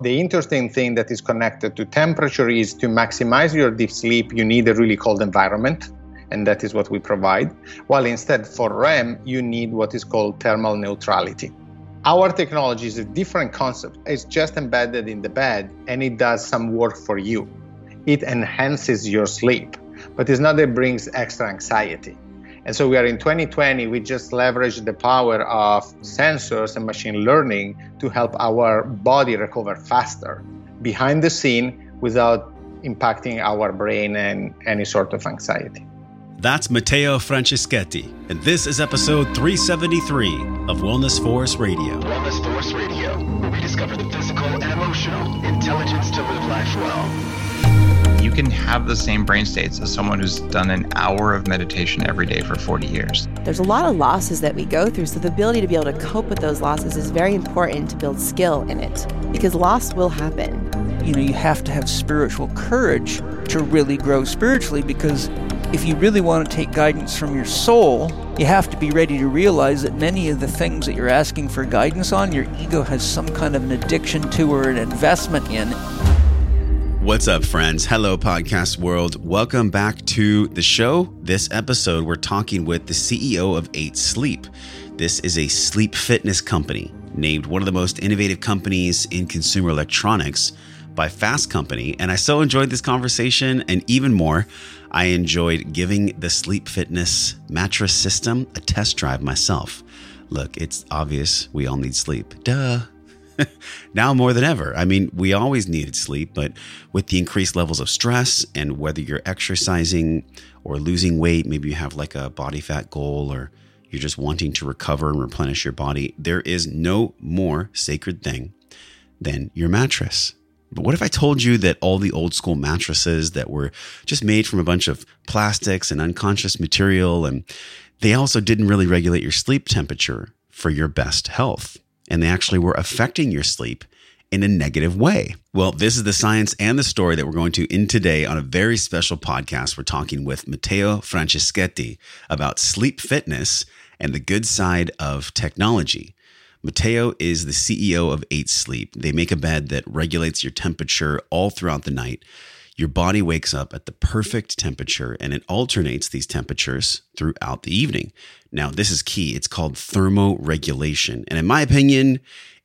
The interesting thing that is connected to temperature is to maximize your deep sleep, you need a really cold environment, and that is what we provide. While instead for REM, you need what is called thermal neutrality. Our technology is a different concept. It's just embedded in the bed and it does some work for you. It enhances your sleep, but it's not that it brings extra anxiety. And so we are in 2020, we just leverage the power of sensors and machine learning to help our body recover faster behind the scene without impacting our brain and any sort of anxiety. That's Matteo Franceschetti, and this is episode 373 of Wellness Force Radio. Wellness Force Radio, where we discover the physical and emotional intelligence to live life well. You can have the same brain states as someone who's done an hour of meditation every day for 40 years. There's a lot of losses that we go through, so the ability to be able to cope with those losses is very important to build skill in it because loss will happen. You know, you have to have spiritual courage to really grow spiritually because if you really want to take guidance from your soul, you have to be ready to realize that many of the things that you're asking for guidance on, your ego has some kind of an addiction to or an investment in. What's up, friends? Hello, podcast world. Welcome back to the show. This episode, we're talking with the CEO of 8 Sleep. This is a sleep fitness company named one of the most innovative companies in consumer electronics by Fast Company. And I so enjoyed this conversation and even more. I enjoyed giving the sleep fitness mattress system a test drive myself. Look, it's obvious we all need sleep. Duh. now more than ever. I mean, we always needed sleep, but with the increased levels of stress and whether you're exercising or losing weight, maybe you have like a body fat goal or you're just wanting to recover and replenish your body, there is no more sacred thing than your mattress. But what if I told you that all the old school mattresses that were just made from a bunch of plastics and unconscious material, and they also didn't really regulate your sleep temperature for your best health, and they actually were affecting your sleep in a negative way? Well, this is the science and the story that we're going to in today on a very special podcast. We're talking with Matteo Franceschetti about sleep fitness and the good side of technology. Matteo is the CEO of 8 Sleep. They make a bed that regulates your temperature all throughout the night. Your body wakes up at the perfect temperature and it alternates these temperatures throughout the evening. Now, this is key. It's called thermoregulation. And in my opinion,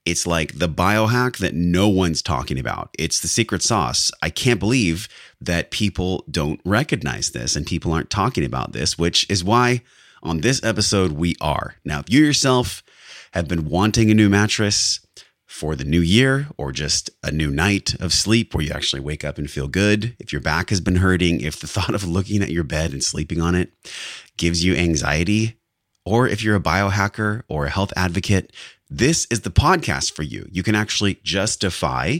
it's like the biohack that no one's talking about. It's the secret sauce. I can't believe that people don't recognize this and people aren't talking about this, which is why on this episode we are. Now, if you yourself have been wanting a new mattress for the new year or just a new night of sleep where you actually wake up and feel good, if your back has been hurting, if the thought of looking at your bed and sleeping on it gives you anxiety, or if you're a biohacker or a health advocate, this is the podcast for you. You can actually justify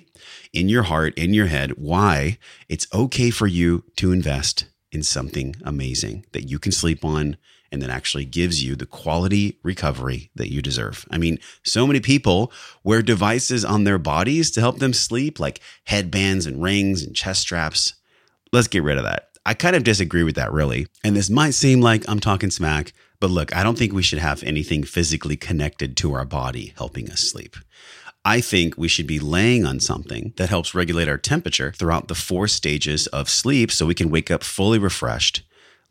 in your heart, in your head, why it's okay for you to invest in something amazing that you can sleep on and that actually gives you the quality recovery that you deserve. I mean, so many people wear devices on their bodies to help them sleep, like headbands and rings and chest straps. Let's get rid of that. I kind of disagree with that, really. And this might seem like I'm talking smack, but look, I don't think we should have anything physically connected to our body helping us sleep. I think we should be laying on something that helps regulate our temperature throughout the four stages of sleep so we can wake up fully refreshed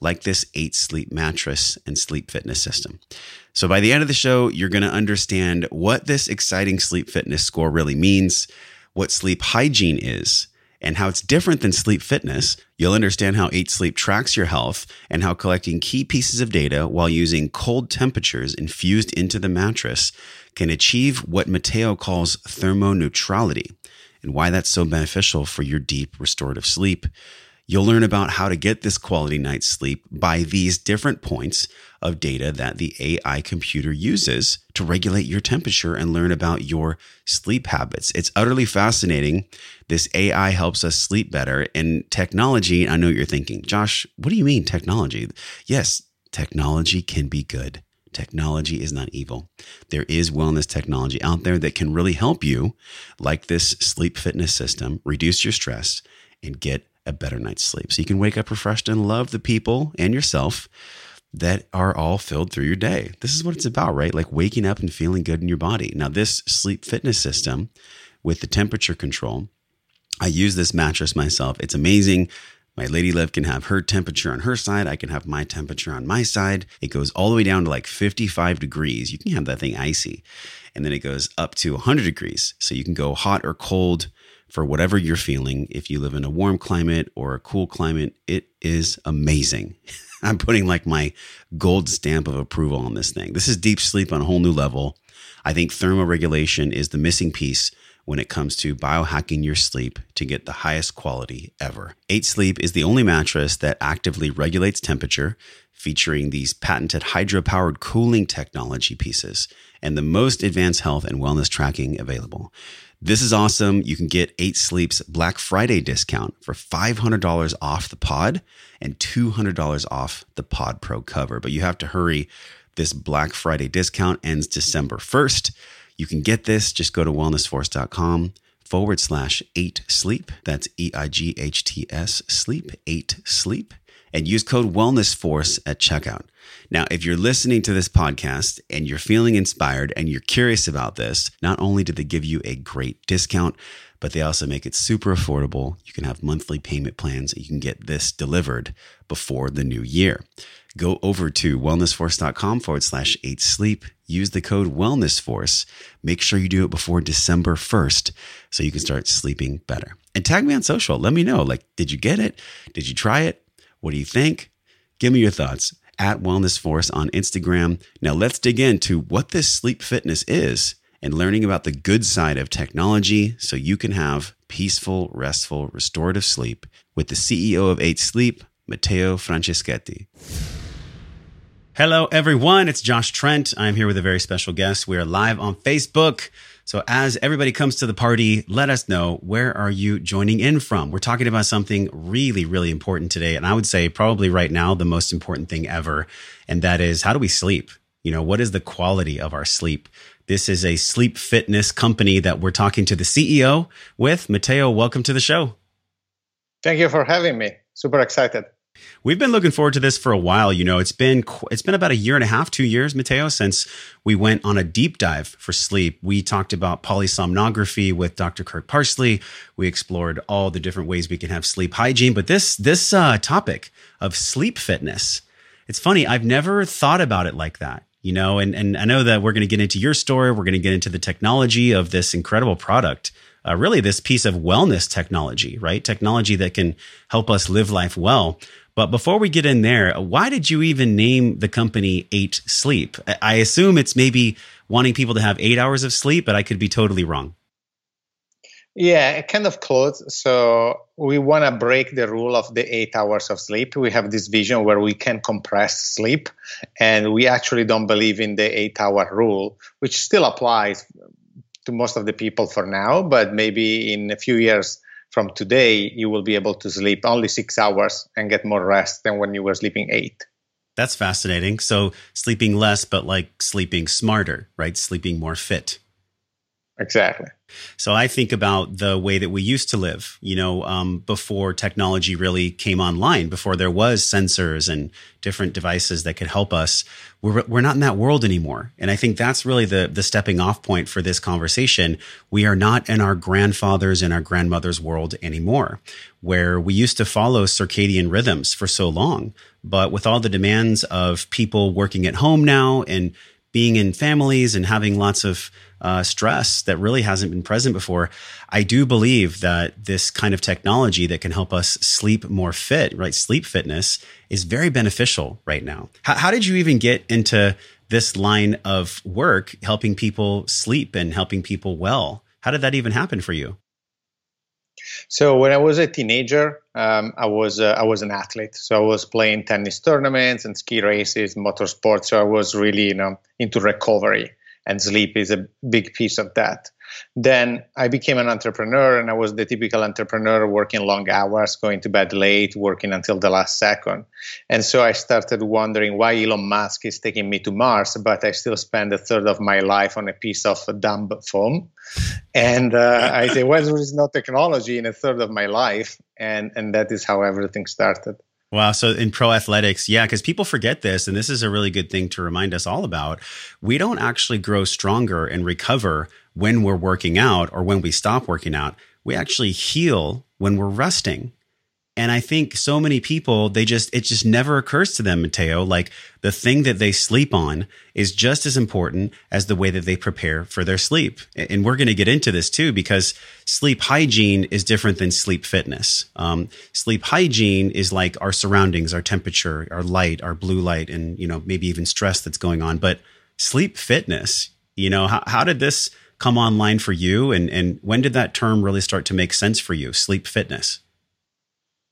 like this 8 sleep mattress and sleep fitness system. So by the end of the show, you're going to understand what this exciting sleep fitness score really means, what sleep hygiene is, and how it's different than sleep fitness. You'll understand how 8 Sleep tracks your health and how collecting key pieces of data while using cold temperatures infused into the mattress can achieve what Matteo calls thermoneutrality and why that's so beneficial for your deep restorative sleep. You'll learn about how to get this quality night's sleep by these different points of data that the AI computer uses to regulate your temperature and learn about your sleep habits. It's utterly fascinating. This AI helps us sleep better. And technology, I know what you're thinking, Josh, what do you mean technology? Yes, technology can be good. Technology is not evil. There is wellness technology out there that can really help you, like this sleep fitness system, reduce your stress and get a better night's sleep. So you can wake up refreshed and love the people and yourself that are all filled through your day. This is what it's about, right? Like waking up and feeling good in your body. Now, this sleep fitness system with the temperature control. I use this mattress myself. It's amazing. My lady love can have her temperature on her side. I can have my temperature on my side. It goes all the way down to like 55 degrees. You can have that thing icy. And then it goes up to 100 degrees. So you can go hot or cold for whatever you're feeling. If you live in a warm climate or a cool climate, it is amazing. I'm putting like my gold stamp of approval on this thing. This is deep sleep on a whole new level. I think thermoregulation is the missing piece when it comes to biohacking your sleep to get the highest quality ever. 8 Sleep is the only mattress that actively regulates temperature, featuring these patented hydro-powered cooling technology pieces and the most advanced health and wellness tracking available. This is awesome. You can get 8 Sleep's Black Friday discount for $500 off the pod and $200 off the Pod Pro cover, but you have to hurry. This Black Friday discount ends December 1st. You can get this. Just go to wellnessforce.com forward slash eight sleep. That's E I G H T S sleep, eight sleep, and use code wellnessforce at checkout. Now, if you're listening to this podcast and you're feeling inspired and you're curious about this, not only do they give you a great discount, but they also make it super affordable. You can have monthly payment plans. You can get this delivered before the new year. Go over to wellnessforce.com forward slash eight sleep. Use the code wellnessforce. Make sure you do it before December 1st so you can start sleeping better. And tag me on social. Let me know. Like, did you get it? Did you try it? What do you think? Give me your thoughts at Wellness Force on Instagram. Now, let's dig into what this sleep fitness is and learning about the good side of technology so you can have peaceful, restful, restorative sleep with the CEO of 8 Sleep, Matteo Franceschetti. Hello, everyone. It's Josh Trent. I'm here with a very special guest. We are live on Facebook. So as everybody comes to the party, let us know where are you joining in from? We're talking about something really, really important today. And I would say probably right now, the most important thing ever. And that is how do we sleep? You know, what is the quality of our sleep? This is a sleep fitness company that we're talking to the CEO with. Matteo, welcome to the show. Thank you for having me. Super excited. We've been looking forward to this for a while. You know, it's been it's been about a year and a half, two years, Matteo, since we went on a deep dive for sleep. We talked about polysomnography with Dr. Kirk Parsley. We explored all the different ways we can have sleep hygiene. But this this uh, topic of sleep fitness, it's funny. I've never thought about it like that. You know, and and I know that we're going to get into your story. We're going to get into the technology of this incredible product. Uh, really, this piece of wellness technology, right? Technology that can help us live life well. But before we get in there, why did you even name the company Eight Sleep? I assume it's maybe wanting people to have eight hours of sleep, but I could be totally wrong. Yeah, kind of close. So we want to break the rule of the eight hours of sleep. We have this vision where we can compress sleep, and we actually don't believe in the eight hour rule, which still applies to most of the people for now, but maybe in a few years from today, you will be able to sleep only six hours and get more rest than when you were sleeping eight. That's fascinating. So sleeping less, but like sleeping smarter, right? Sleeping more fit. Exactly. So I think about the way that we used to live, you know, um, before technology really came online, before there was sensors and different devices that could help us. We're, we're not in that world anymore. And I think that's really the, the stepping off point for this conversation. We are not in our grandfathers and our grandmothers world anymore, where we used to follow circadian rhythms for so long. But with all the demands of people working at home now and being in families and having lots of uh, stress that really hasn't been present before. I do believe that this kind of technology that can help us sleep more fit, right? Sleep fitness is very beneficial right now. How, how did you even get into this line of work, helping people sleep and helping people well? How did that even happen for you? So when I was a teenager, um, I was uh, I was an athlete. So I was playing tennis tournaments and ski races, motorsports. So I was really you know into recovery and sleep is a big piece of that. Then I became an entrepreneur and I was the typical entrepreneur working long hours, going to bed late, working until the last second. And so I started wondering why Elon Musk is taking me to Mars, but I still spend a third of my life on a piece of dumb foam. And uh, I say, well, there is no technology in a third of my life. And, and that is how everything started. Wow. So in pro athletics, yeah, because people forget this, and this is a really good thing to remind us all about. We don't actually grow stronger and recover when we're working out or when we stop working out. We actually heal when we're resting. And I think so many people, they just, it just never occurs to them, Matteo, like the thing that they sleep on is just as important as the way that they prepare for their sleep. And we're going to get into this too, because sleep hygiene is different than sleep fitness. Um, sleep hygiene is like our surroundings, our temperature, our light, our blue light, and, you know, maybe even stress that's going on. But sleep fitness, you know, how, how did this come online for you? And, and when did that term really start to make sense for you? Sleep fitness.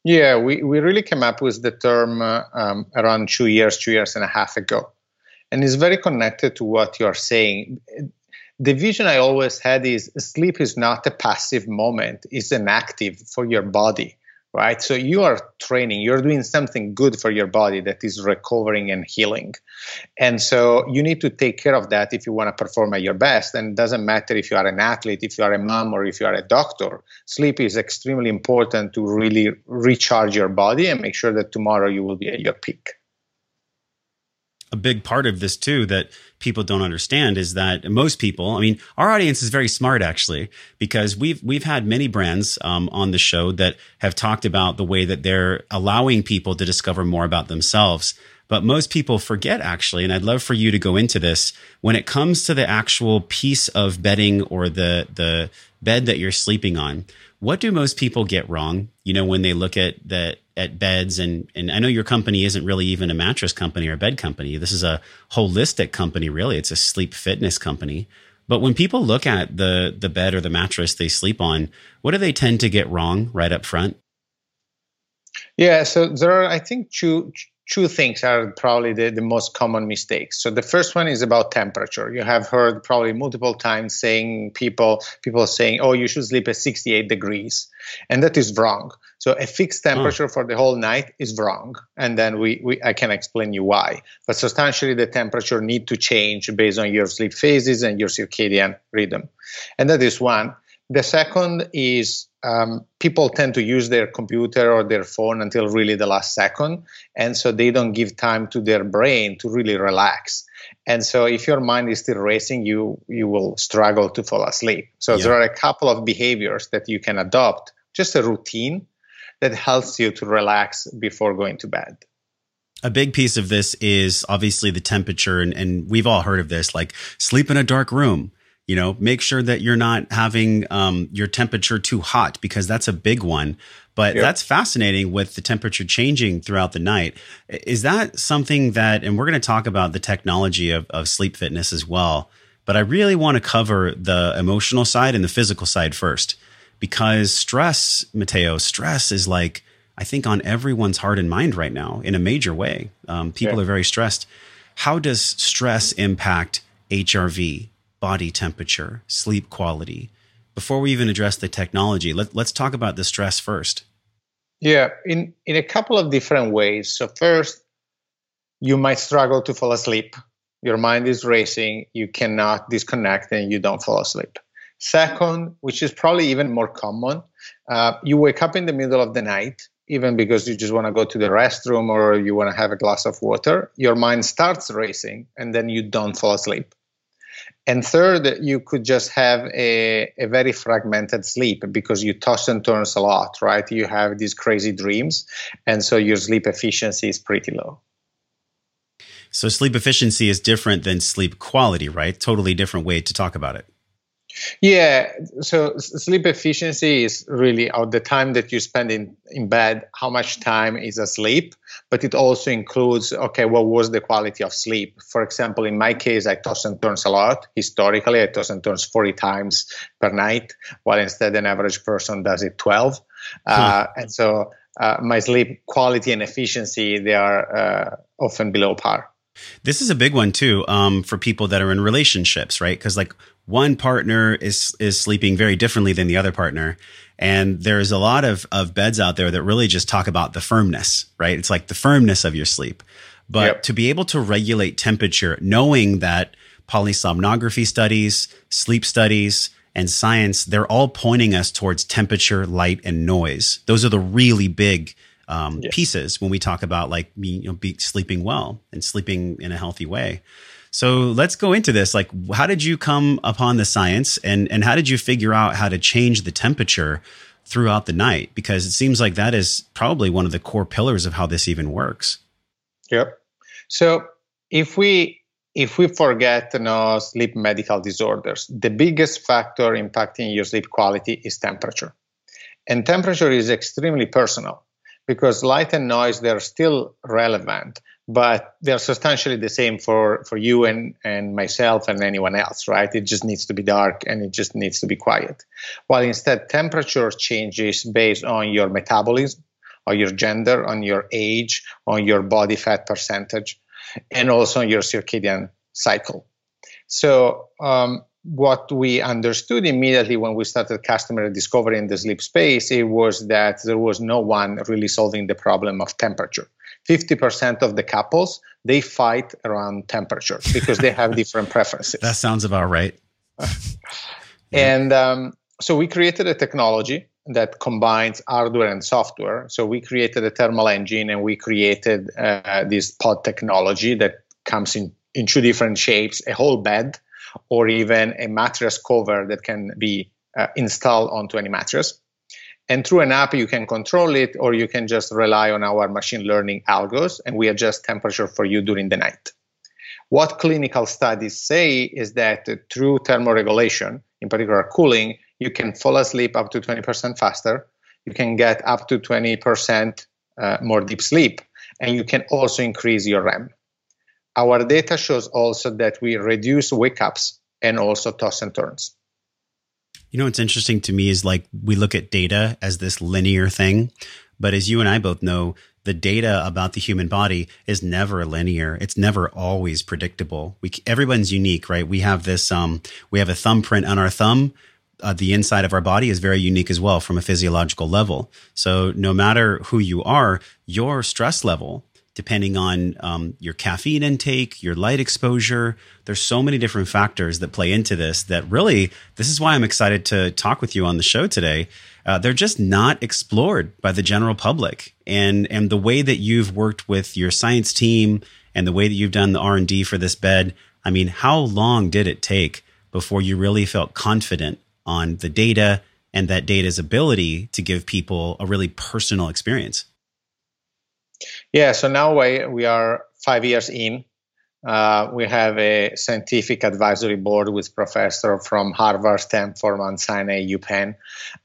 Yeah, we, we really came up with the term uh, um, around two years, two years and a half ago. And it's very connected to what you're saying. The vision I always had is sleep is not a passive moment, it's an active for your body right? So you are training, you're doing something good for your body that is recovering and healing. And so you need to take care of that if you want to perform at your best. And it doesn't matter if you are an athlete, if you are a mom, or if you are a doctor. Sleep is extremely important to really recharge your body and make sure that tomorrow you will be at your peak a big part of this too that people don't understand is that most people, I mean, our audience is very smart actually, because we've we've had many brands um, on the show that have talked about the way that they're allowing people to discover more about themselves. But most people forget actually, and I'd love for you to go into this when it comes to the actual piece of bedding or the the bed that you're sleeping on. What do most people get wrong? You know, when they look at that at beds and and I know your company isn't really even a mattress company or a bed company. This is a holistic company really. It's a sleep fitness company. But when people look at the the bed or the mattress they sleep on, what do they tend to get wrong right up front? Yeah, so there are I think two two things are probably the, the most common mistakes. So the first one is about temperature. You have heard probably multiple times saying people people saying, "Oh, you should sleep at 68 degrees," and that is wrong. So a fixed hmm. temperature for the whole night is wrong, and then we, we I can explain you why. But substantially, the temperature need to change based on your sleep phases and your circadian rhythm, and that is one. The second is um, people tend to use their computer or their phone until really the last second, and so they don't give time to their brain to really relax. And so, if your mind is still racing, you you will struggle to fall asleep. So yeah. there are a couple of behaviors that you can adopt, just a routine that helps you to relax before going to bed. A big piece of this is obviously the temperature, and, and we've all heard of this, like sleep in a dark room you know make sure that you're not having um, your temperature too hot because that's a big one. But yep. that's fascinating with the temperature changing throughout the night. Is that something that and we're going to talk about the technology of, of sleep fitness as well but i really want to cover the emotional side and the physical side first. Because stress Matteo stress is like i think on everyone's heart and mind right now in a major way. Um, people are very stressed. How does stress impact hrv body temperature, sleep quality. Before we even address the technology, let, let's talk about the stress first. Yeah, in, in a couple of different ways. So, first, you might struggle to fall asleep. Your mind is racing, you cannot disconnect, and you don't fall asleep. Second, which is probably even more common, uh, you wake up in the middle of the night, even because you just want to go to the restroom or you want to have a glass of water. Your mind starts racing, and then you don't fall asleep. And third, you could just have a, a very fragmented sleep because you toss and turns a lot, right? You have these crazy dreams. And so your sleep efficiency is pretty low. So sleep efficiency is different than sleep quality, right? Totally different way to talk about it. Yeah, so sleep efficiency is really uh, the time that you spend in, in bed, how much time is asleep, but it also includes, okay, what was the quality of sleep? For example, in my case, I toss and turns a lot. Historically, I toss and turns 40 times per night, while instead an average person does it 12. Hmm. Uh, and so uh, my sleep quality and efficiency, they are uh, often below par. This is a big one too um, for people that are in relationships, right? Because like one partner is is sleeping very differently than the other partner, and there's a lot of of beds out there that really just talk about the firmness, right? It's like the firmness of your sleep, but yep. to be able to regulate temperature, knowing that polysomnography studies, sleep studies, and science, they're all pointing us towards temperature, light, and noise. Those are the really big um, pieces when we talk about like you know, be sleeping well and sleeping in a healthy way. So let's go into this. Like, how did you come upon the science, and and how did you figure out how to change the temperature throughout the night? Because it seems like that is probably one of the core pillars of how this even works. Yep. So if we if we forget you know, sleep medical disorders, the biggest factor impacting your sleep quality is temperature. And temperature is extremely personal because light and noise they're still relevant, but they're substantially the same for, for you and, and myself and anyone else, right? It just needs to be dark and it just needs to be quiet. While instead temperature changes based on your metabolism, on your gender, on your age, on your body fat percentage, and also on your circadian cycle. So, um, what we understood immediately when we started customer discovery in the sleep space, it was that there was no one really solving the problem of temperature. 50% of the couples, they fight around temperature because they have different preferences. That sounds about right. And um, so we created a technology that combines hardware and software. So we created a thermal engine and we created uh, this pod technology that comes in, in two different shapes a whole bed or even a mattress cover that can be uh, installed onto any mattress. And through an app, you can control it or you can just rely on our machine learning algos and we adjust temperature for you during the night. What clinical studies say is that uh, through thermoregulation, in particular cooling, you can fall asleep up to 20% faster. You can get up to 20% uh, more deep sleep, and you can also increase your REM. Our data shows also that we reduce wake ups and also toss and turns. You know what's interesting to me is like we look at data as this linear thing, but as you and I both know, the data about the human body is never linear. It's never always predictable. We everyone's unique, right? We have this um we have a thumbprint on our thumb. Uh, the inside of our body is very unique as well from a physiological level. So no matter who you are, your stress level depending on um, your caffeine intake, your light exposure. There's so many different factors that play into this that really, this is why I'm excited to talk with you on the show today. Uh, they're just not explored by the general public, and and the way that you've worked with your science team and the way that you've done the R and D for this bed. I mean, how long did it take before you really felt confident on the data and that data's ability to give people a really personal experience? Yeah, so now we, we are five years in. Uh, we have a scientific advisory board with professors from Harvard, Stanford, Mount Sinai, UPenn,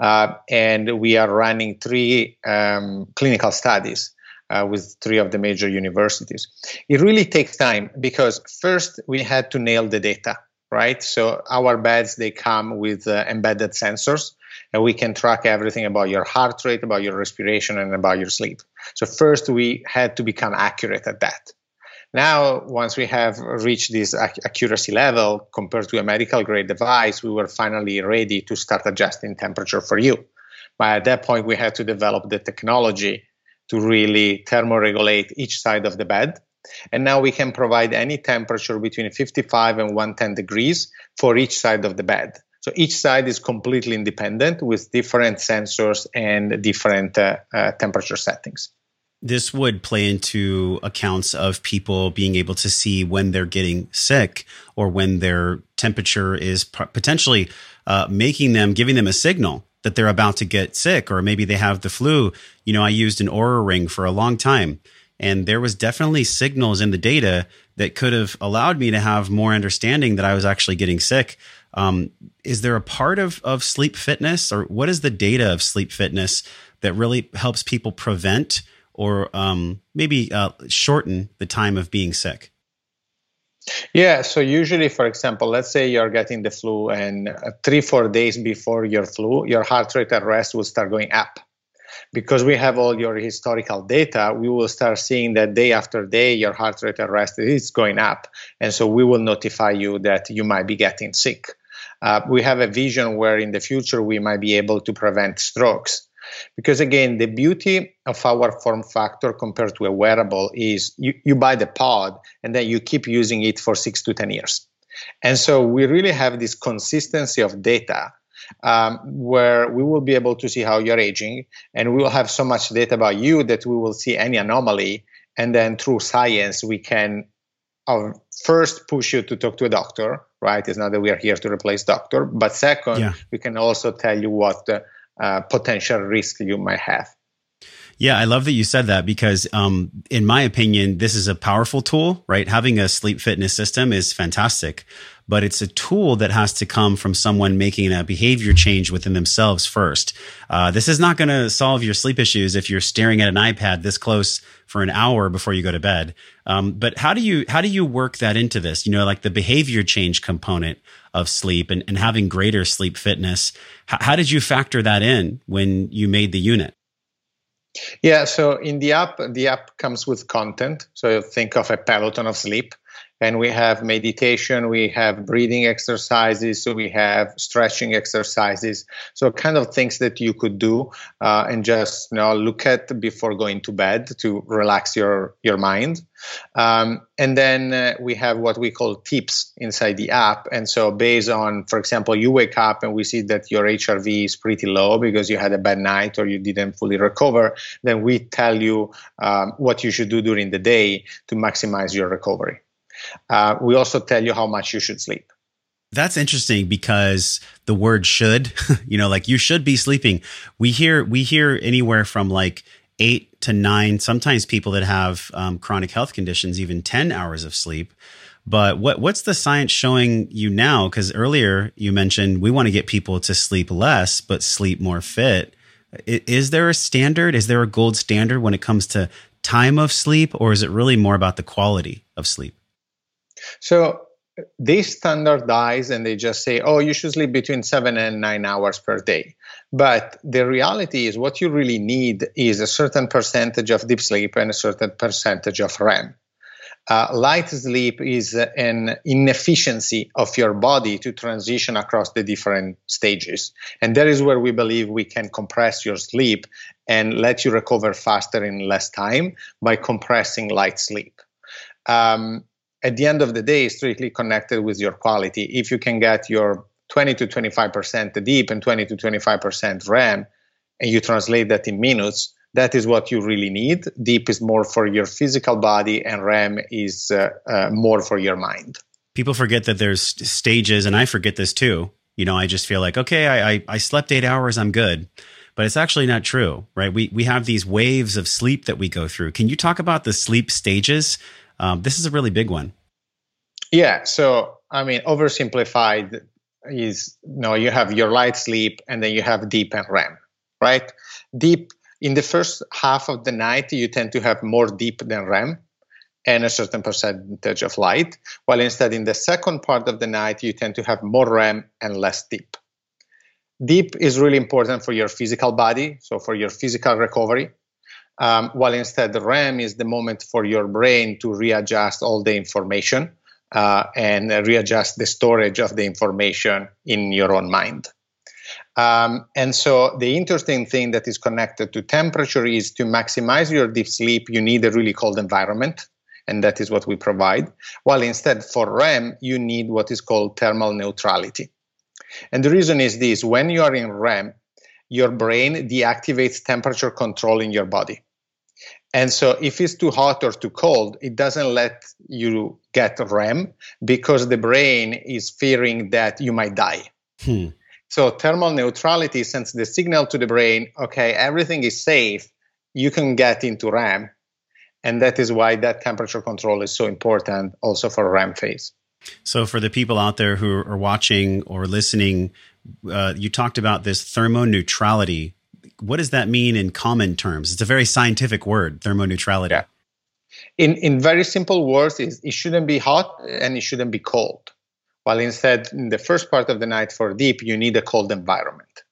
uh, and we are running three um, clinical studies uh, with three of the major universities. It really takes time because first we had to nail the data, right? So our beds they come with uh, embedded sensors, and we can track everything about your heart rate, about your respiration, and about your sleep. So first we had to become accurate at that. Now, once we have reached this accuracy level compared to a medical grade device, we were finally ready to start adjusting temperature for you. But at that point, we had to develop the technology to really thermoregulate each side of the bed. And now we can provide any temperature between 55 and 110 degrees for each side of the bed. So each side is completely independent with different sensors and different uh, uh, temperature settings this would play into accounts of people being able to see when they're getting sick or when their temperature is potentially uh, making them, giving them a signal that they're about to get sick or maybe they have the flu. You know, I used an Oura ring for a long time and there was definitely signals in the data that could have allowed me to have more understanding that I was actually getting sick. Um, is there a part of, of sleep fitness or what is the data of sleep fitness that really helps people prevent or um, maybe uh, shorten the time of being sick? Yeah, so usually, for example, let's say you're getting the flu, and uh, three, four days before your flu, your heart rate at rest will start going up. Because we have all your historical data, we will start seeing that day after day your heart rate at rest is going up. And so we will notify you that you might be getting sick. Uh, we have a vision where in the future we might be able to prevent strokes. Because again, the beauty of our form factor compared to a wearable is you, you buy the pod and then you keep using it for six to 10 years. And so we really have this consistency of data um, where we will be able to see how you're aging, and we will have so much data about you that we will see any anomaly, and then through science we can uh, first push you to talk to a doctor. Right? It's not that we are here to replace doctor, but second, yeah. we can also tell you what uh, potential risk you might have. Yeah, I love that you said that because, um, in my opinion, this is a powerful tool, right? Having a sleep fitness system is fantastic, but it's a tool that has to come from someone making a behavior change within themselves first. Uh, this is not going to solve your sleep issues if you're staring at an iPad this close for an hour before you go to bed. Um, but how do you how do you work that into this? You know, like the behavior change component of sleep and, and having greater sleep fitness. H- how did you factor that in when you made the unit? Yeah, so in the app, the app comes with content. So think of a peloton of sleep and we have meditation, we have breathing exercises, so we have stretching exercises, so kind of things that you could do uh, and just you know look at before going to bed to relax your your mind. Um, and then uh, we have what we call tips inside the app. And so, based on, for example, you wake up and we see that your HRV is pretty low because you had a bad night or you didn't fully recover, then we tell you um, what you should do during the day to maximize your recovery. Uh, we also tell you how much you should sleep. That's interesting because the word should, you know, like you should be sleeping. We hear we hear anywhere from like eight to nine, sometimes people that have um, chronic health conditions, even ten hours of sleep. But what what's the science showing you now? Because earlier you mentioned we want to get people to sleep less but sleep more fit. Is there a standard? Is there a gold standard when it comes to time of sleep, or is it really more about the quality of sleep? So they standardize and they just say, oh, you should sleep between seven and nine hours per day. But the reality is, what you really need is a certain percentage of deep sleep and a certain percentage of REM. Uh, light sleep is an inefficiency of your body to transition across the different stages. And that is where we believe we can compress your sleep and let you recover faster in less time by compressing light sleep. Um, at the end of the day is strictly connected with your quality. If you can get your 20 to 25% deep and 20 to 25% REM, and you translate that in minutes, that is what you really need. Deep is more for your physical body, and REM is uh, uh, more for your mind. People forget that there's stages, and I forget this too. You know, I just feel like, okay, I, I, I slept eight hours, I'm good. But it's actually not true, right? We, we have these waves of sleep that we go through. Can you talk about the sleep stages? Um, this is a really big one. Yeah. So, I mean, oversimplified is you know you have your light sleep and then you have deep and REM, right? Deep in the first half of the night, you tend to have more deep than REM and a certain percentage of light, while instead in the second part of the night, you tend to have more REM and less deep. Deep is really important for your physical body, so for your physical recovery um, while instead REM is the moment for your brain to readjust all the information uh, and readjust the storage of the information in your own mind. Um, and so the interesting thing that is connected to temperature is to maximize your deep sleep, you need a really cold environment. And that is what we provide. While instead for REM, you need what is called thermal neutrality. And the reason is this when you are in REM, your brain deactivates temperature control in your body. And so if it's too hot or too cold, it doesn't let you get REM because the brain is fearing that you might die. Hmm. So thermal neutrality sends the signal to the brain, okay, everything is safe, you can get into REM. And that is why that temperature control is so important also for REM phase. So for the people out there who are watching or listening, uh, you talked about this thermoneutrality what does that mean in common terms? It's a very scientific word, thermoneutrality. Yeah. In in very simple words, is it shouldn't be hot and it shouldn't be cold. While instead, in the first part of the night for deep, you need a cold environment.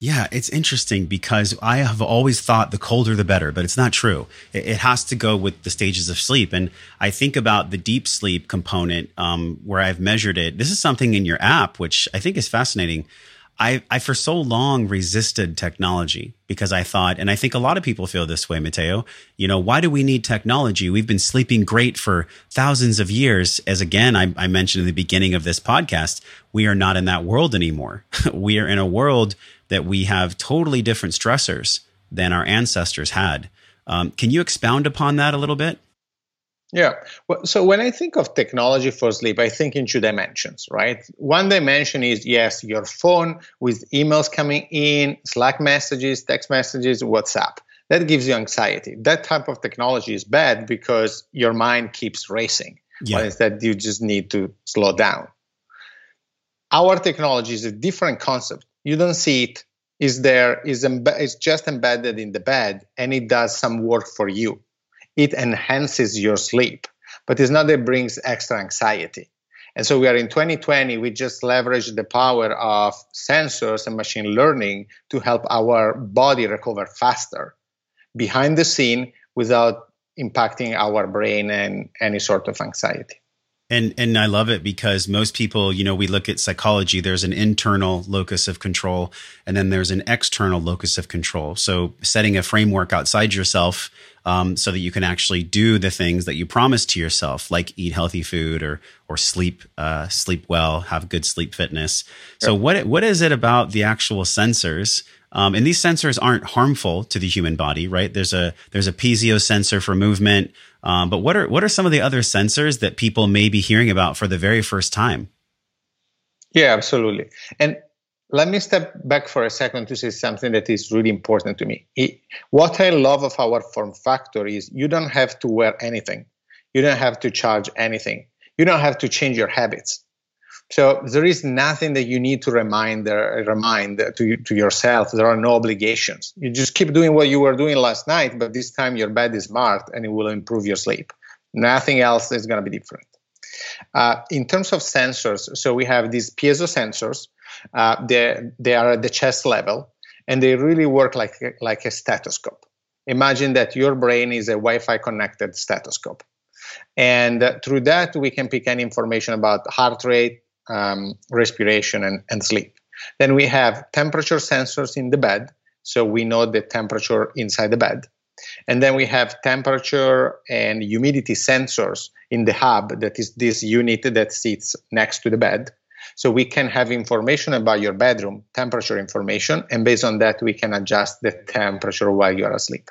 Yeah, it's interesting because I have always thought the colder the better, but it's not true. It, it has to go with the stages of sleep. And I think about the deep sleep component um, where I've measured it. This is something in your app, which I think is fascinating. I, I for so long resisted technology because I thought, and I think a lot of people feel this way, Matteo, you know, why do we need technology? We've been sleeping great for thousands of years. As again, I, I mentioned in the beginning of this podcast, we are not in that world anymore. we are in a world that we have totally different stressors than our ancestors had. Um, can you expound upon that a little bit? Yeah. Well, so when I think of technology for sleep, I think in two dimensions, right? One dimension is yes, your phone with emails coming in, Slack messages, text messages, WhatsApp. That gives you anxiety. That type of technology is bad because your mind keeps racing. Yeah. Instead, you just need to slow down. Our technology is a different concept. You don't see it. Is there? Is embe- it's just embedded in the bed, and it does some work for you it enhances your sleep, but it's not that it brings extra anxiety. And so we are in 2020, we just leverage the power of sensors and machine learning to help our body recover faster behind the scene without impacting our brain and any sort of anxiety. And and I love it because most people, you know, we look at psychology, there's an internal locus of control and then there's an external locus of control. So setting a framework outside yourself um, so that you can actually do the things that you promise to yourself, like eat healthy food or or sleep uh, sleep well, have good sleep fitness. So what what is it about the actual sensors um, and these sensors aren't harmful to the human body, right? There's a there's a piezo sensor for movement, um, but what are what are some of the other sensors that people may be hearing about for the very first time? Yeah, absolutely. And let me step back for a second to say something that is really important to me. It, what I love of our form factor is you don't have to wear anything, you don't have to charge anything, you don't have to change your habits. So there is nothing that you need to remind uh, remind to to yourself. There are no obligations. You just keep doing what you were doing last night, but this time your bed is smart and it will improve your sleep. Nothing else is going to be different. Uh, in terms of sensors, so we have these piezo sensors. Uh, they they are at the chest level, and they really work like like a stethoscope. Imagine that your brain is a Wi-Fi connected stethoscope. And uh, through that, we can pick any information about heart rate, um, respiration, and, and sleep. Then we have temperature sensors in the bed, so we know the temperature inside the bed. And then we have temperature and humidity sensors in the hub, that is this unit that sits next to the bed. So we can have information about your bedroom, temperature information, and based on that, we can adjust the temperature while you're asleep.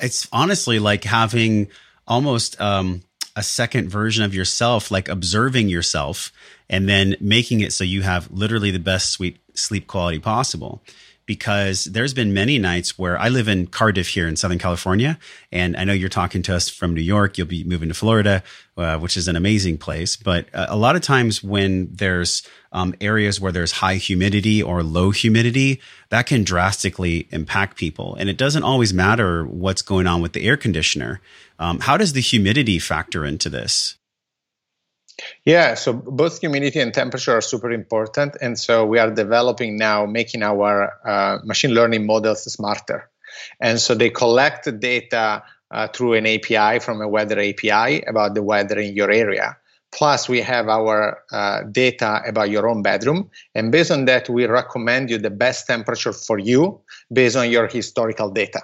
It's honestly like having almost um, a second version of yourself, like observing yourself and then making it so you have literally the best sweet sleep quality possible. Because there's been many nights where I live in Cardiff here in Southern California, and I know you're talking to us from New York. You'll be moving to Florida, uh, which is an amazing place. But uh, a lot of times when there's um, areas where there's high humidity or low humidity, that can drastically impact people. And it doesn't always matter what's going on with the air conditioner. Um, how does the humidity factor into this? Yeah, so both humidity and temperature are super important. And so we are developing now, making our uh, machine learning models smarter. And so they collect data uh, through an API from a weather API about the weather in your area. Plus, we have our uh, data about your own bedroom. And based on that, we recommend you the best temperature for you based on your historical data.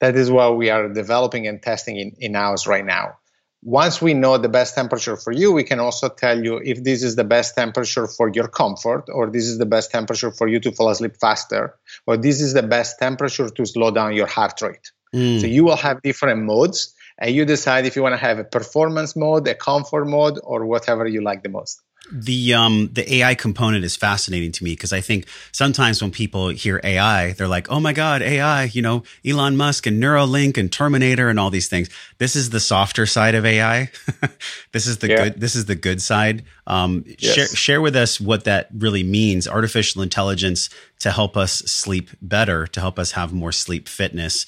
That is what we are developing and testing in, in house right now once we know the best temperature for you, we can also tell you if this is the best temperature for your comfort, or this is the best temperature for you to fall asleep faster, or this is the best temperature to slow down your heart rate. Mm. So you will have different modes, and you decide if you want to have a performance mode, a comfort mode, or whatever you like the most the um the AI component is fascinating to me because I think sometimes when people hear AI, they're like, "Oh my God, AI!" You know, Elon Musk and Neuralink and Terminator and all these things. This is the softer side of AI. this is the yeah. good. This is the good side. Um, yes. share share with us what that really means. Artificial intelligence to help us sleep better, to help us have more sleep fitness.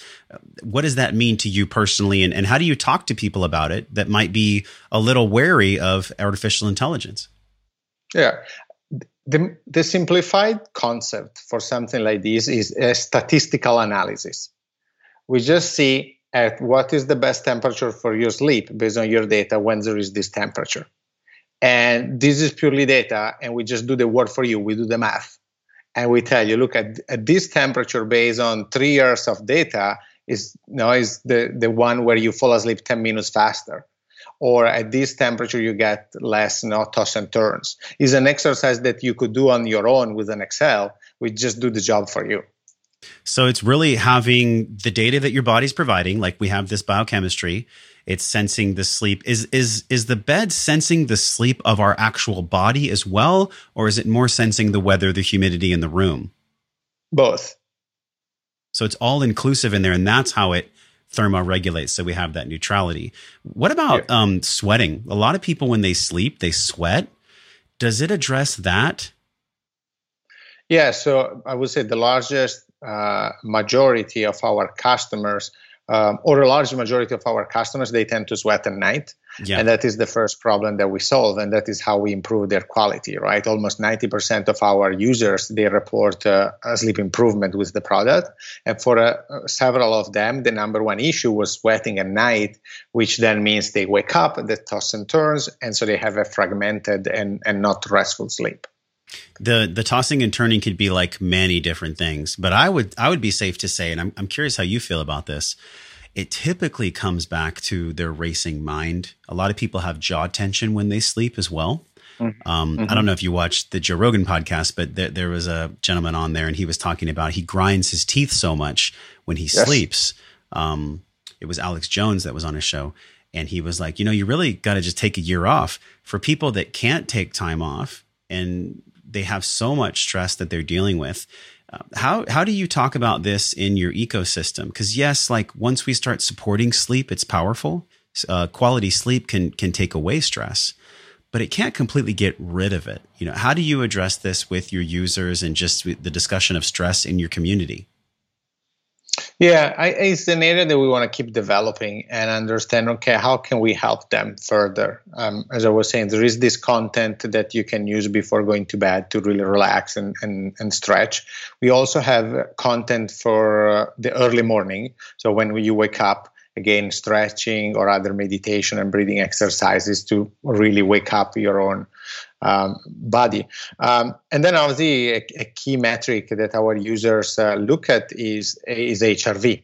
What does that mean to you personally, and, and how do you talk to people about it that might be a little wary of artificial intelligence? Yeah. The, the simplified concept for something like this is a statistical analysis. We just see at what is the best temperature for your sleep based on your data when there is this temperature. And this is purely data, and we just do the work for you. We do the math. and we tell you, look at, at this temperature based on three years of data is you know, is the, the one where you fall asleep 10 minutes faster. Or at this temperature, you get less you know, toss and turns. Is an exercise that you could do on your own with an Excel. We just do the job for you. So it's really having the data that your body's providing, like we have this biochemistry. It's sensing the sleep. Is is is the bed sensing the sleep of our actual body as well, or is it more sensing the weather, the humidity in the room? Both. So it's all inclusive in there, and that's how it thermoregulates. So we have that neutrality. What about yeah. um, sweating? A lot of people, when they sleep, they sweat. Does it address that? Yeah, so I would say the largest uh, majority of our customers, um, or a large majority of our customers, they tend to sweat at night. Yeah. And that is the first problem that we solve, and that is how we improve their quality, right? Almost 90% of our users, they report uh, a sleep improvement with the product. And for uh, several of them, the number one issue was sweating at night, which then means they wake up, they toss and turns, and so they have a fragmented and, and not restful sleep the the tossing and turning could be like many different things but i would i would be safe to say and i'm, I'm curious how you feel about this it typically comes back to their racing mind a lot of people have jaw tension when they sleep as well mm-hmm. Um, mm-hmm. I don't know if you watched the Joe Rogan podcast, but there, there, was a gentleman on there and he was talking about he grinds his teeth so much when he yes. sleeps. Um, it was Alex Jones that was on his show. And he was like, you know, you really got to just take a year off. For people that can't take time off and they have so much stress that they're dealing with. Uh, how how do you talk about this in your ecosystem? Because yes, like once we start supporting sleep, it's powerful. Uh, quality sleep can can take away stress, but it can't completely get rid of it. You know, how do you address this with your users and just the discussion of stress in your community? Yeah, I, it's an area that we want to keep developing and understand. Okay, how can we help them further? Um, as I was saying, there is this content that you can use before going to bed to really relax and, and, and stretch. We also have content for uh, the early morning. So when you wake up, again, stretching or other meditation and breathing exercises to really wake up your own um, body. Um, and then obviously a, a, key metric that our users uh, look at is, is HRV.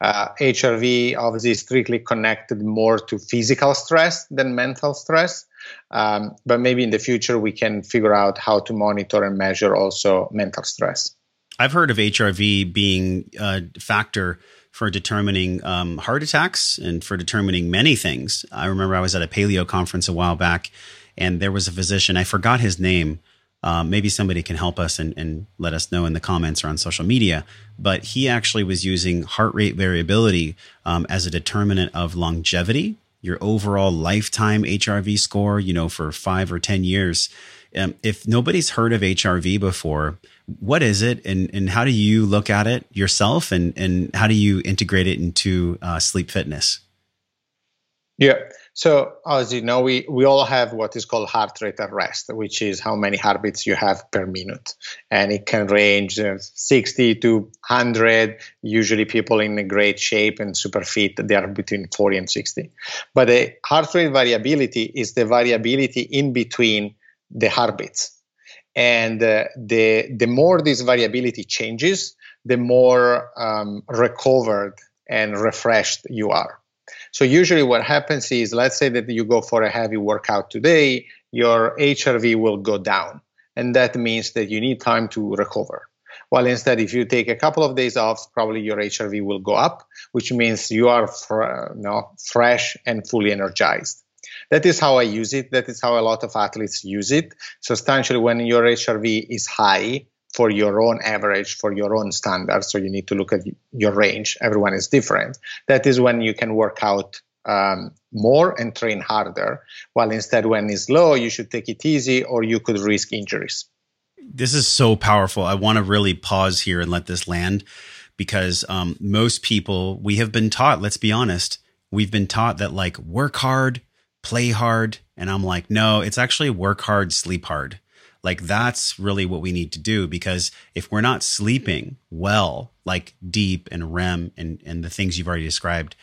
Uh, HRV obviously is strictly connected more to physical stress than mental stress. Um, but maybe in the future we can figure out how to monitor and measure also mental stress. I've heard of HRV being a factor for determining um, heart attacks and for determining many things. I remember I was at a paleo conference a while back and there was a physician, I forgot his name. Uh, maybe somebody can help us and, and, let us know in the comments or on social media. But he actually was using heart rate variability um, as a determinant of longevity, your overall lifetime HRV score, you know, for five or 10 years. Um, if nobody's heard of HRV before, what is it and, and how do you look at it yourself and, and how do you integrate it into uh, sleep fitness? Yeah. So as you know, we, we all have what is called heart rate at rest, which is how many heartbeats you have per minute. And it can range uh, 60 to 100. Usually people in great shape and super fit, they are between 40 and 60. But the heart rate variability is the variability in between the heartbeats. And uh, the, the more this variability changes, the more um, recovered and refreshed you are. So usually what happens is, let's say that you go for a heavy workout today, your HRV will go down. And that means that you need time to recover. While instead, if you take a couple of days off, probably your HRV will go up, which means you are fr- fresh and fully energized. That is how I use it. That is how a lot of athletes use it. Substantially, when your HRV is high, for your own average, for your own standard, So you need to look at your range. Everyone is different. That is when you can work out um, more and train harder. While instead, when it's low, you should take it easy or you could risk injuries. This is so powerful. I want to really pause here and let this land because um, most people, we have been taught, let's be honest, we've been taught that like work hard, play hard. And I'm like, no, it's actually work hard, sleep hard. Like that's really what we need to do because if we're not sleeping well, like deep and REM and, and the things you've already described,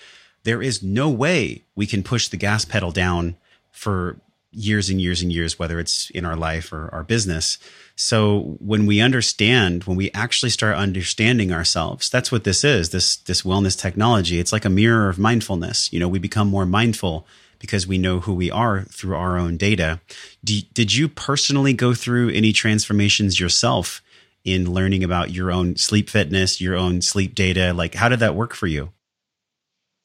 there is no way we can push the gas pedal down for years and years and years, whether it's in our life or our business. So when we understand, when we actually start understanding ourselves, that's what this is. This this wellness technology. It's like a mirror of mindfulness. You know, we become more mindful because we know who we are through our own data. did you personally go through any transformations yourself in learning about your own sleep fitness, your own sleep data? Like, how did that work for you?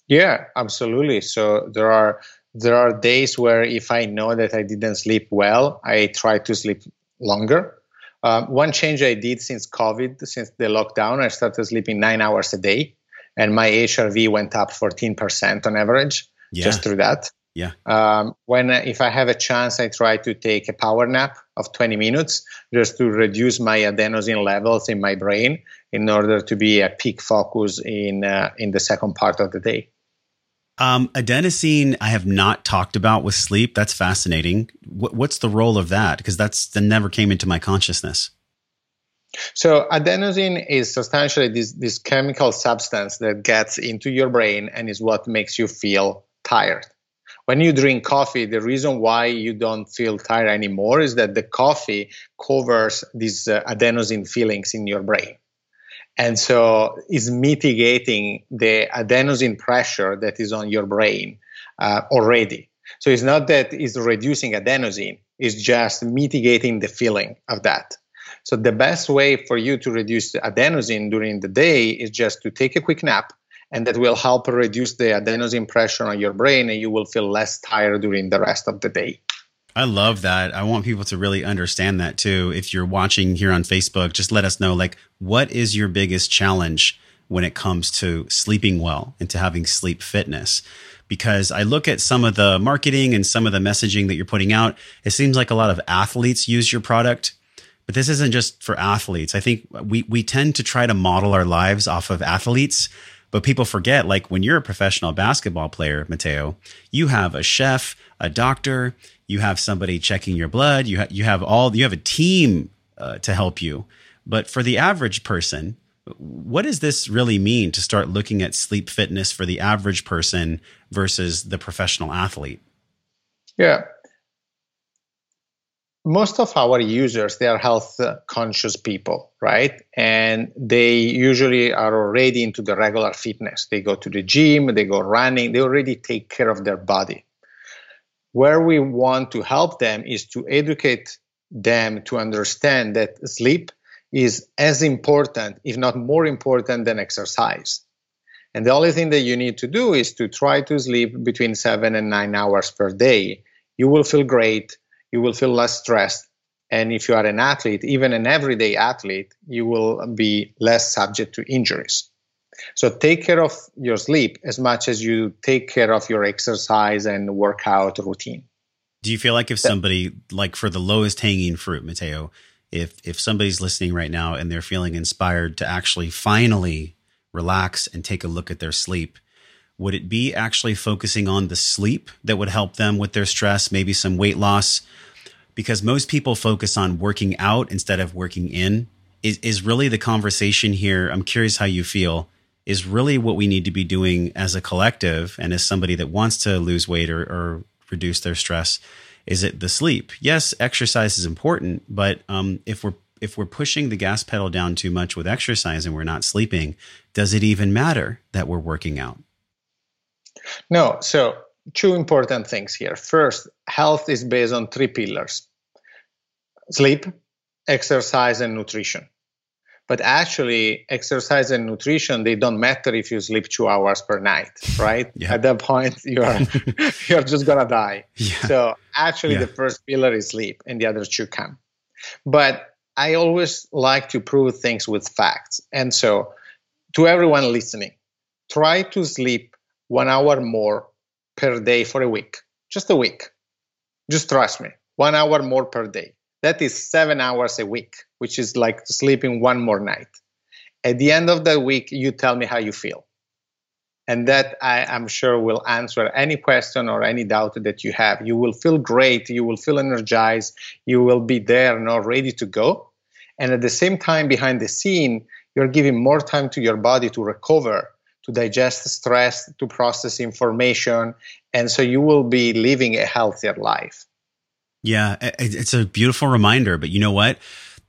Yeah, absolutely. So there are there are days where if I know that I didn't sleep well, I try to sleep longer. Um, one change I did since COVID, since the lockdown, I started sleeping nine hours a day, and my HRV went up 14% on average yeah. just through that. Yeah. Um, when if I have a chance, I try to take a power nap of 20 minutes just to reduce my adenosine levels in my brain in order to be a peak focus in uh, in the second part of the day. Um, adenosine, I have not talked about with sleep. That's fascinating. What, what's the role of that? Because that's that never came into my consciousness. So adenosine is substantially this this chemical substance that gets into your brain and is what makes you feel tired when you drink coffee, the reason why you don't feel tired anymore is that the coffee covers these uh, adenosine fillings in your brain. And so is mitigating the adenosine pressure that is on your brain uh, already. So it's not that it's reducing adenosine, it's just mitigating the feeling of that. So the best way for you to reduce adenosine during the day is just to take a quick nap and that will help reduce the adenosine pressure on your brain and you will feel less tired during the rest of the day. I love that. I want people to really understand that too. If you're watching here on Facebook, just let us know like what is your biggest challenge when it comes to sleeping well and to having sleep fitness? Because I look at some of the marketing and some of the messaging that you're putting out, it seems like a lot of athletes use your product. But this isn't just for athletes. I think we we tend to try to model our lives off of athletes but people forget, like when you're a professional basketball player, Matteo, you have a chef, a doctor, you have somebody checking your blood, you, ha- you have all, you have a team uh, to help you. But for the average person, what does this really mean to start looking at sleep fitness for the average person versus the professional athlete? Yeah most of our users they are health conscious people right? And they usually are already into the regular fitness. They go to the gym they go running they already take care of their body. Where we want to help them is to educate them to understand that sleep is as important if not more important than exercise. And the only thing that you need to do is to try to sleep between 7 and 9 hours per day. You will feel great you will feel less stressed. And if you are an athlete, even an everyday athlete, you will be less subject to injuries. So take care of your sleep as much as you take care of your exercise and workout routine. Do you feel like if somebody, like for the lowest hanging fruit, Matteo, if if somebody's listening right now and they're feeling inspired to actually finally relax and take a look at their sleep, would it be actually focusing on the sleep that would help them with their stress, maybe some weight loss? Because most people focus on working out instead of working in. Is, is really the conversation here? I'm curious how you feel. Is really what we need to be doing as a collective and as somebody that wants to lose weight or, or reduce their stress. Is it the sleep? Yes, exercise is important, but um, if we're if we're pushing the gas pedal down too much with exercise and we're not sleeping, does it even matter that we're working out? No. So, two important things here. First, health is based on three pillars sleep, exercise, and nutrition. But actually, exercise and nutrition they don't matter if you sleep two hours per night, right? Yeah. At that point, you are you're just gonna die. Yeah. So actually, yeah. the first pillar is sleep, and the other two come. But I always like to prove things with facts, and so to everyone listening, try to sleep one hour more per day for a week, just a week. Just trust me, one hour more per day. That is seven hours a week, which is like sleeping one more night. At the end of the week, you tell me how you feel. And that I, am sure will answer any question or any doubt that you have. You will feel great. You will feel energized. You will be there and all ready to go. And at the same time, behind the scene, you're giving more time to your body to recover to digest stress, to process information, and so you will be living a healthier life. Yeah, it's a beautiful reminder. But you know what?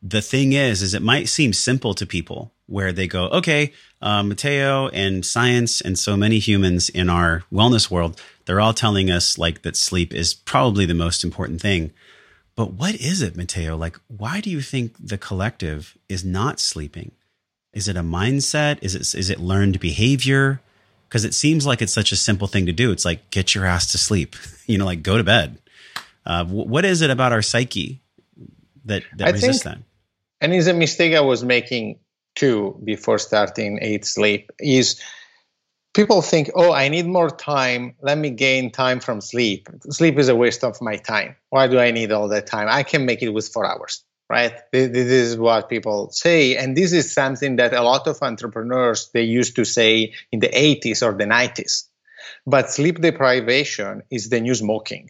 The thing is, is it might seem simple to people where they go, okay, uh, Matteo and science and so many humans in our wellness world, they're all telling us like that sleep is probably the most important thing. But what is it, Matteo? Like, why do you think the collective is not sleeping? Is it a mindset? Is it is it learned behavior? Because it seems like it's such a simple thing to do. It's like get your ass to sleep. You know, like go to bed. Uh, what is it about our psyche that that I resists think, that? And is a mistake I was making too before starting eight sleep is people think, oh, I need more time. Let me gain time from sleep. Sleep is a waste of my time. Why do I need all that time? I can make it with four hours, right? This is what people say. And this is something that a lot of entrepreneurs, they used to say in the 80s or the 90s. But sleep deprivation is the new smoking,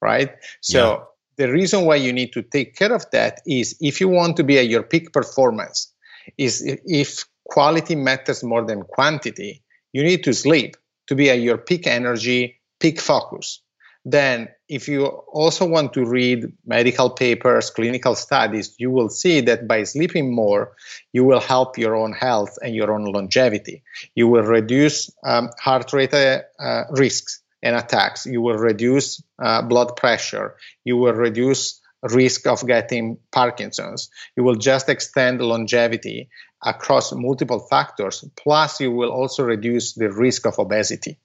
right? So yeah. the reason why you need to take care of that is if you want to be at your peak performance, is if quality matters more than quantity, you need to sleep to be at your peak energy, peak focus. Then, if you also want to read medical papers, clinical studies, you will see that by sleeping more, you will help your own health and your own longevity. You will reduce um, heart rate uh, risks and attacks. You will reduce uh, blood pressure. You will reduce risk of getting Parkinson's. You will just extend longevity across multiple factors. Plus, you will also reduce the risk of obesity.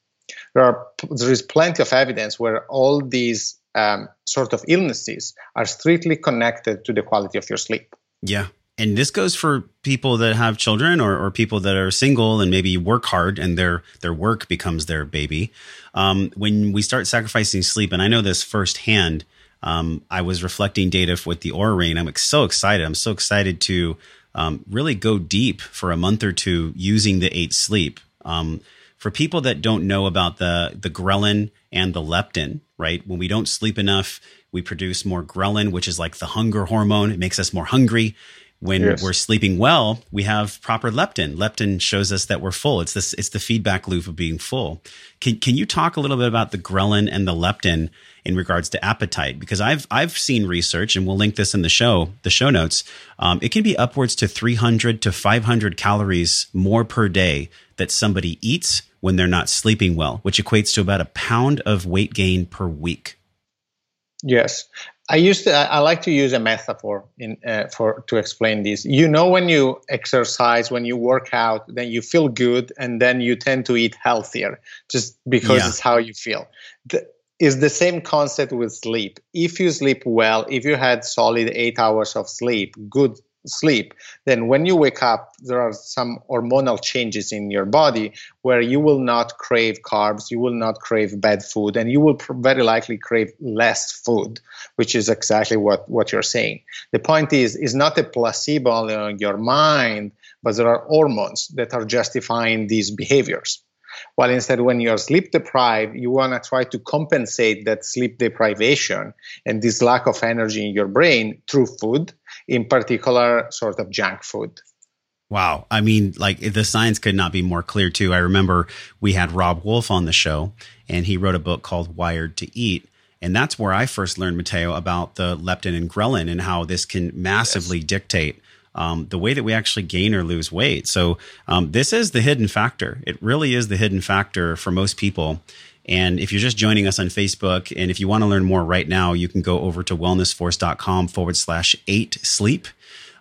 There, are, there is plenty of evidence where all these um, sort of illnesses are strictly connected to the quality of your sleep. Yeah. And this goes for people that have children or, or people that are single and maybe work hard and their their work becomes their baby. Um, when we start sacrificing sleep, and I know this firsthand, um, I was reflecting data with the Oura Ring. I'm so excited. I'm so excited to um, really go deep for a month or two using the eight sleep. Um, for people that don't know about the the ghrelin and the leptin, right? When we don't sleep enough, we produce more ghrelin, which is like the hunger hormone. It makes us more hungry. When yes. we're sleeping well, we have proper leptin. Leptin shows us that we're full. It's this it's the feedback loop of being full. Can can you talk a little bit about the ghrelin and the leptin in regards to appetite because I've I've seen research and we'll link this in the show the show notes. Um, it can be upwards to 300 to 500 calories more per day that somebody eats when they're not sleeping well, which equates to about a pound of weight gain per week. Yes, I used to. I like to use a metaphor in uh, for to explain this. You know, when you exercise, when you work out, then you feel good, and then you tend to eat healthier just because yeah. it's how you feel. The, is the same concept with sleep. If you sleep well, if you had solid eight hours of sleep, good sleep, then when you wake up, there are some hormonal changes in your body where you will not crave carbs, you will not crave bad food, and you will very likely crave less food, which is exactly what, what you're saying. The point is, is not a placebo on your mind, but there are hormones that are justifying these behaviors. While instead, when you're sleep deprived, you want to try to compensate that sleep deprivation and this lack of energy in your brain through food, in particular, sort of junk food. Wow. I mean, like the science could not be more clear, too. I remember we had Robb Wolf on the show, and he wrote a book called Wired to Eat. And that's where I first learned, Matteo, about the leptin and ghrelin and how this can massively yes. dictate um, the way that we actually gain or lose weight. So um, this is the hidden factor. It really is the hidden factor for most people. And if you're just joining us on Facebook, and if you want to learn more right now, you can go over to wellnessforce.com forward slash eight sleep.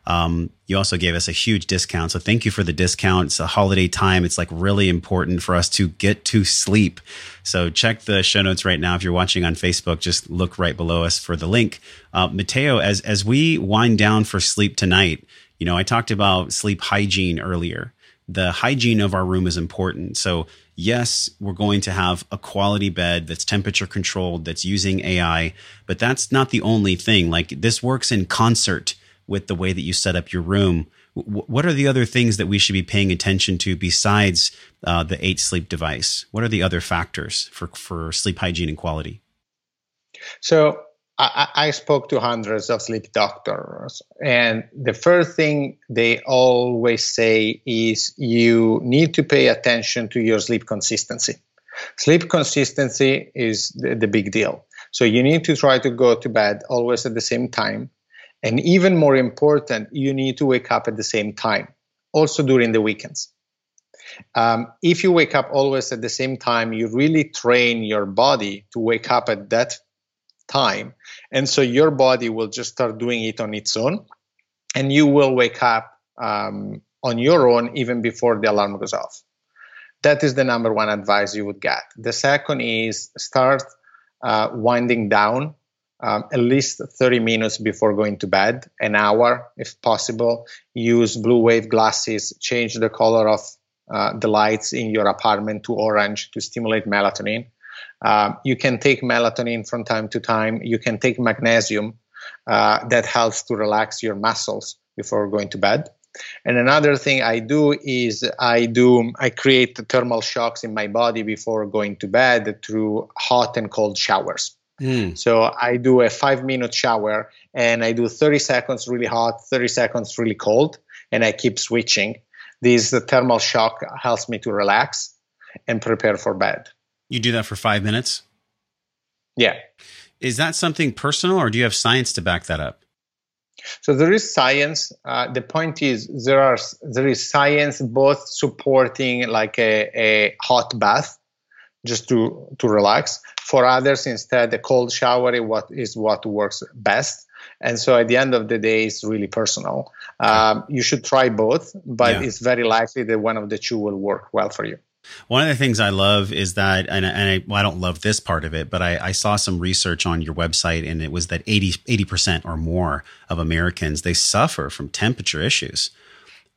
Um, you also gave us a huge discount. So thank you for the discount. It's a holiday time. It's like really important for us to get to sleep. So check the show notes right now. If you're watching on Facebook, just look right below us for the link. Uh, Matteo, as, as we wind down for sleep tonight, you know, I talked about sleep hygiene earlier. The hygiene of our room is important. So, yes, we're going to have a quality bed that's temperature controlled, that's using AI, but that's not the only thing. Like, this works in concert with the way that you set up your room. what are the other things that we should be paying attention to besides uh, the eight sleep device? What are the other factors for, for sleep hygiene and quality? So, I, I, spoke to hundreds of sleep doctors, and the first thing they always say is you need to pay attention to your sleep consistency. Sleep consistency is the, the big deal. So you need to try to go to bed always at the same time. And even more important, you need to wake up at the same time, also during the weekends. Um, if you wake up always at the same time, you really train your body to wake up at that time. And so your body will just start doing it on its own. And you will wake up um, on your own even before the alarm goes off. That is the number one advice you would get. The second is start uh, winding down um, at least 30 minutes before going to bed, an hour if possible. Use blue wave glasses, change the color of uh, the lights in your apartment to orange to stimulate melatonin. Um, you can take melatonin from time to time. You can take magnesium uh, that helps to relax your muscles before going to bed. And another thing I do is I do I create thermal shocks in my body before going to bed through hot and cold showers. Mm. So I do a five minute shower and I do 30 seconds really hot, 30 seconds really cold, and I keep switching. This the thermal shock helps me to relax and prepare for bed. You do that for five minutes? Yeah. Is that something personal or do you have science to back that up? So there is science. Uh, the point is there are there is science both supporting like a, a hot bath just to to relax. For others, instead, a cold shower is what is what works best. And so, at the end of the day, it's really personal. Um, you should try both, but yeah. it's very likely that one of the two will work well for you. One of the things I love is that, and, and I, well, I, don't love this part of it, but I, I, saw some research on your website, and it was that 80 percent or more of Americans they suffer from temperature issues.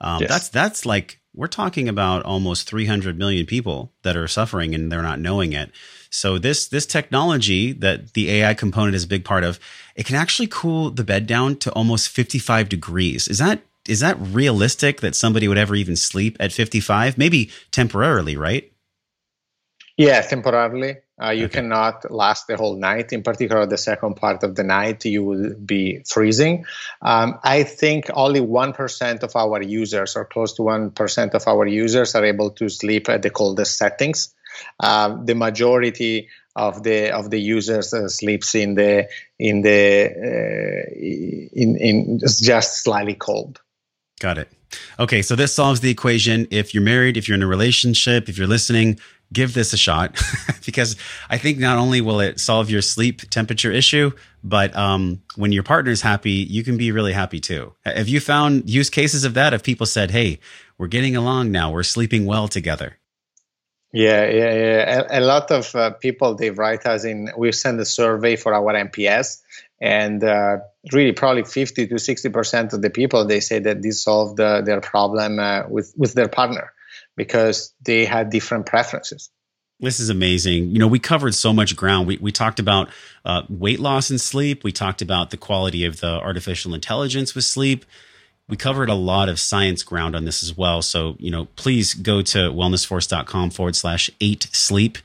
Um, yes. That's that's like we're talking about almost 300 million people that are suffering and they're not knowing it. So this this technology that the AI component is a big part of, it can actually cool the bed down to almost 55 degrees. Is that is that realistic that somebody would ever even sleep at 55? Maybe temporarily, right? Yeah, temporarily. Uh, you okay. cannot last the whole night. In particular, the second part of the night, you will be freezing. Um, I think only 1% of our users, or close to 1% of our users, are able to sleep at the coldest settings. Uh, the majority of the of the users uh, sleeps in the in the uh, in in just slightly cold. Got it. Okay, so this solves the equation. If you're married, if you're in a relationship, if you're listening, give this a shot because I think not only will it solve your sleep temperature issue, but um, when your partner's happy, you can be really happy too. Have you found use cases of that? If people said, "Hey, we're getting along now, we're sleeping well together." Yeah, yeah, yeah. A, a lot of uh, people they write us in. We send a survey for our NPS, and uh, really probably 50 to 60 percent of the people they say that this solved uh, their problem uh, with with their partner because they had different preferences this is amazing. You know, we covered so much ground. We, we talked about uh, weight loss and sleep. We talked about the quality of the artificial intelligence with sleep. We covered a lot of science ground on this as well. So, you know, please go to wellnessforce.com forward slash eight sleep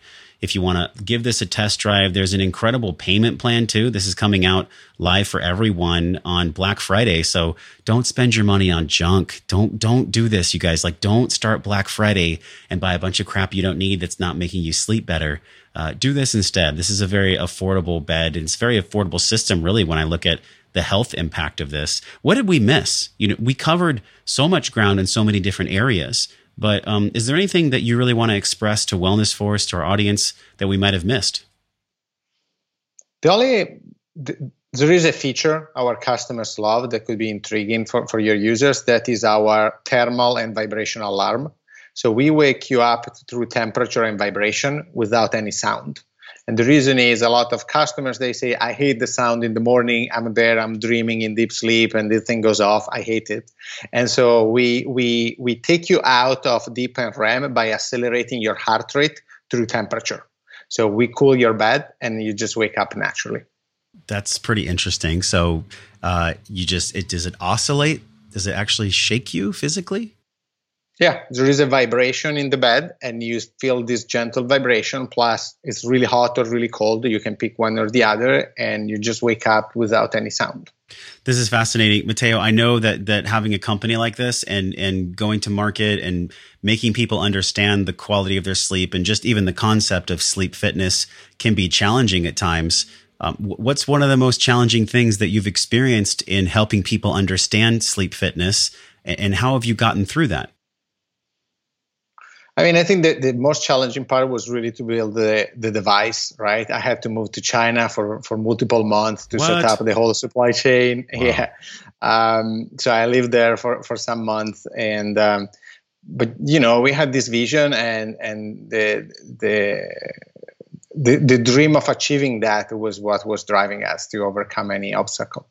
if you want to give this a test drive, there's an incredible payment plan too. This is coming out live for everyone on Black Friday. So don't spend your money on junk. Don't, don't do this, you guys. Like, don't start Black Friday and buy a bunch of crap you don't need that's not making you sleep better. Uh, do this instead. This is a very affordable bed. It's a very affordable system, really, when I look at the health impact of this. What did we miss? You know, we covered so much ground in so many different areas. But um, is there anything that you really want to express to Wellness Force, to our audience, that we might have missed? The only there is a feature our customers love that could be intriguing for, for your users. That is our thermal and vibration alarm. So we wake you up through temperature and vibration without any sound. And the reason is a lot of customers they say, I hate the sound in the morning. I'm there, I'm dreaming in deep sleep, and the thing goes off. I hate it. And so we we we take you out of deep and REM by accelerating your heart rate through temperature. So we cool your bed and you just wake up naturally. That's pretty interesting. So uh, you just it does it oscillate? Does it actually shake you physically? Yeah, there is a vibration in the bed, and you feel this gentle vibration. Plus, it's really hot or really cold. You can pick one or the other, and you just wake up without any sound. This is fascinating, Matteo. I know that that having a company like this and and going to market and making people understand the quality of their sleep and just even the concept of sleep fitness can be challenging at times. Um, what's one of the most challenging things that you've experienced in helping people understand sleep fitness, and how have you gotten through that? I mean, I think that the most challenging part was really to build the, the device, right? I had to move to China for, for multiple months to what? set up the whole supply chain. Wow. Yeah. Um, so I lived there for, for some months and, um, but you know, we had this vision and, and the, the, the, the dream of achieving that was what was driving us to overcome any obstacle.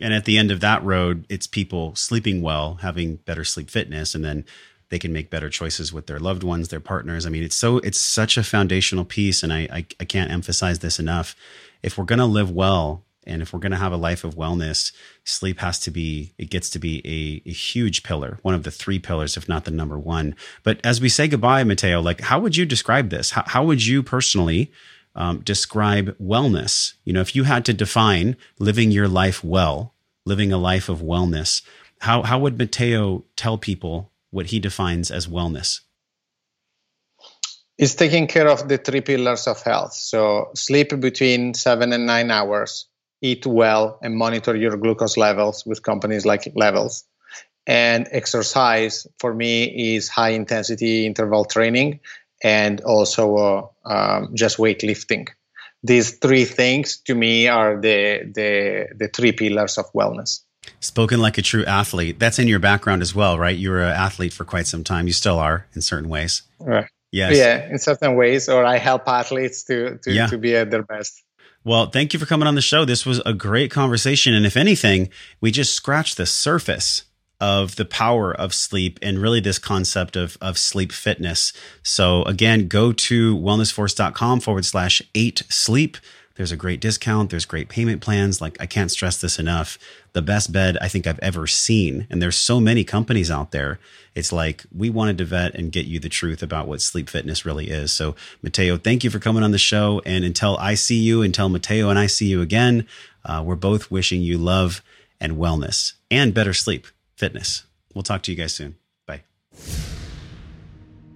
And at the end of that road, it's people sleeping well, having better sleep fitness, and then they can make better choices with their loved ones, their partners. I mean, it's so it's such a foundational piece, and I I, I can't emphasize this enough. If we're going to live well, and if we're going to have a life of wellness, sleep has to be, it gets to be a, a, huge pillar, one of the three pillars, if not the number one. But as we say goodbye, Matteo, like, how would you describe this? How, how would you personally um, describe wellness? You know, if you had to define living your life well, living a life of wellness, how, how would Matteo tell people what he defines as wellness? Is taking care of the three pillars of health. So, sleep between seven and nine hours, eat well, and monitor your glucose levels with companies like Levels. And exercise for me is high intensity interval training and also uh, um, just weightlifting. These three things to me are the, the, the three pillars of wellness. Spoken like a true athlete. That's in your background as well, right? You were an athlete for quite some time. You still are in certain ways. Right. Yes. Yeah, in certain ways, or I help athletes to to, yeah. to be at their best. Well, thank you for coming on the show. This was a great conversation. And if anything, we just scratched the surface of the power of sleep and really this concept of, of sleep fitness. So again, go to wellnessforce.com forward slash eight sleep. There's a great discount. There's great payment plans. Like I can't stress this enough. The best bed I think I've ever seen. And there's so many companies out there. It's like we wanted to vet and get you the truth about what sleep fitness really is. So Matteo, thank you for coming on the show. And until I see you, until Matteo and I see you again, uh, we're both wishing you love and wellness and better sleep fitness. We'll talk to you guys soon. Bye.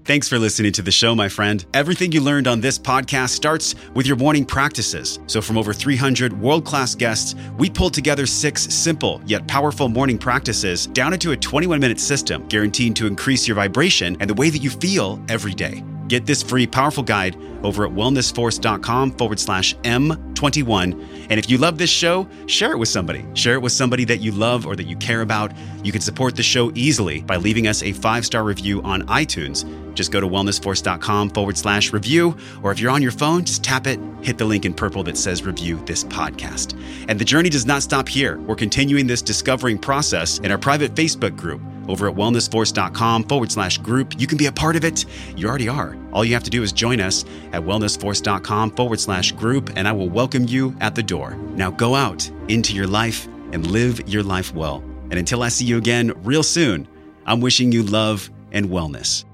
Thanks for listening to the show, my friend. Everything you learned on this podcast starts with your morning practices. So, from over 300 world class guests, we pulled together six simple yet powerful morning practices down into a 21 minute system guaranteed to increase your vibration and the way that you feel every day. Get this free, powerful guide over at wellnessforce.com forward slash M21. And if you love this show, share it with somebody. Share it with somebody that you love or that you care about. You can support the show easily by leaving us a five star review on iTunes. Just go to wellnessforce.com forward slash review, or if you're on your phone, just tap it, hit the link in purple that says review this podcast. And the journey does not stop here. We're continuing this discovering process in our private Facebook group over at wellnessforce.com forward slash group. You can be a part of it. You already are. All you have to do is join us at wellnessforce.com forward slash group, and I will welcome you at the door. Now go out into your life and live your life well. And until I see you again real soon, I'm wishing you love and wellness.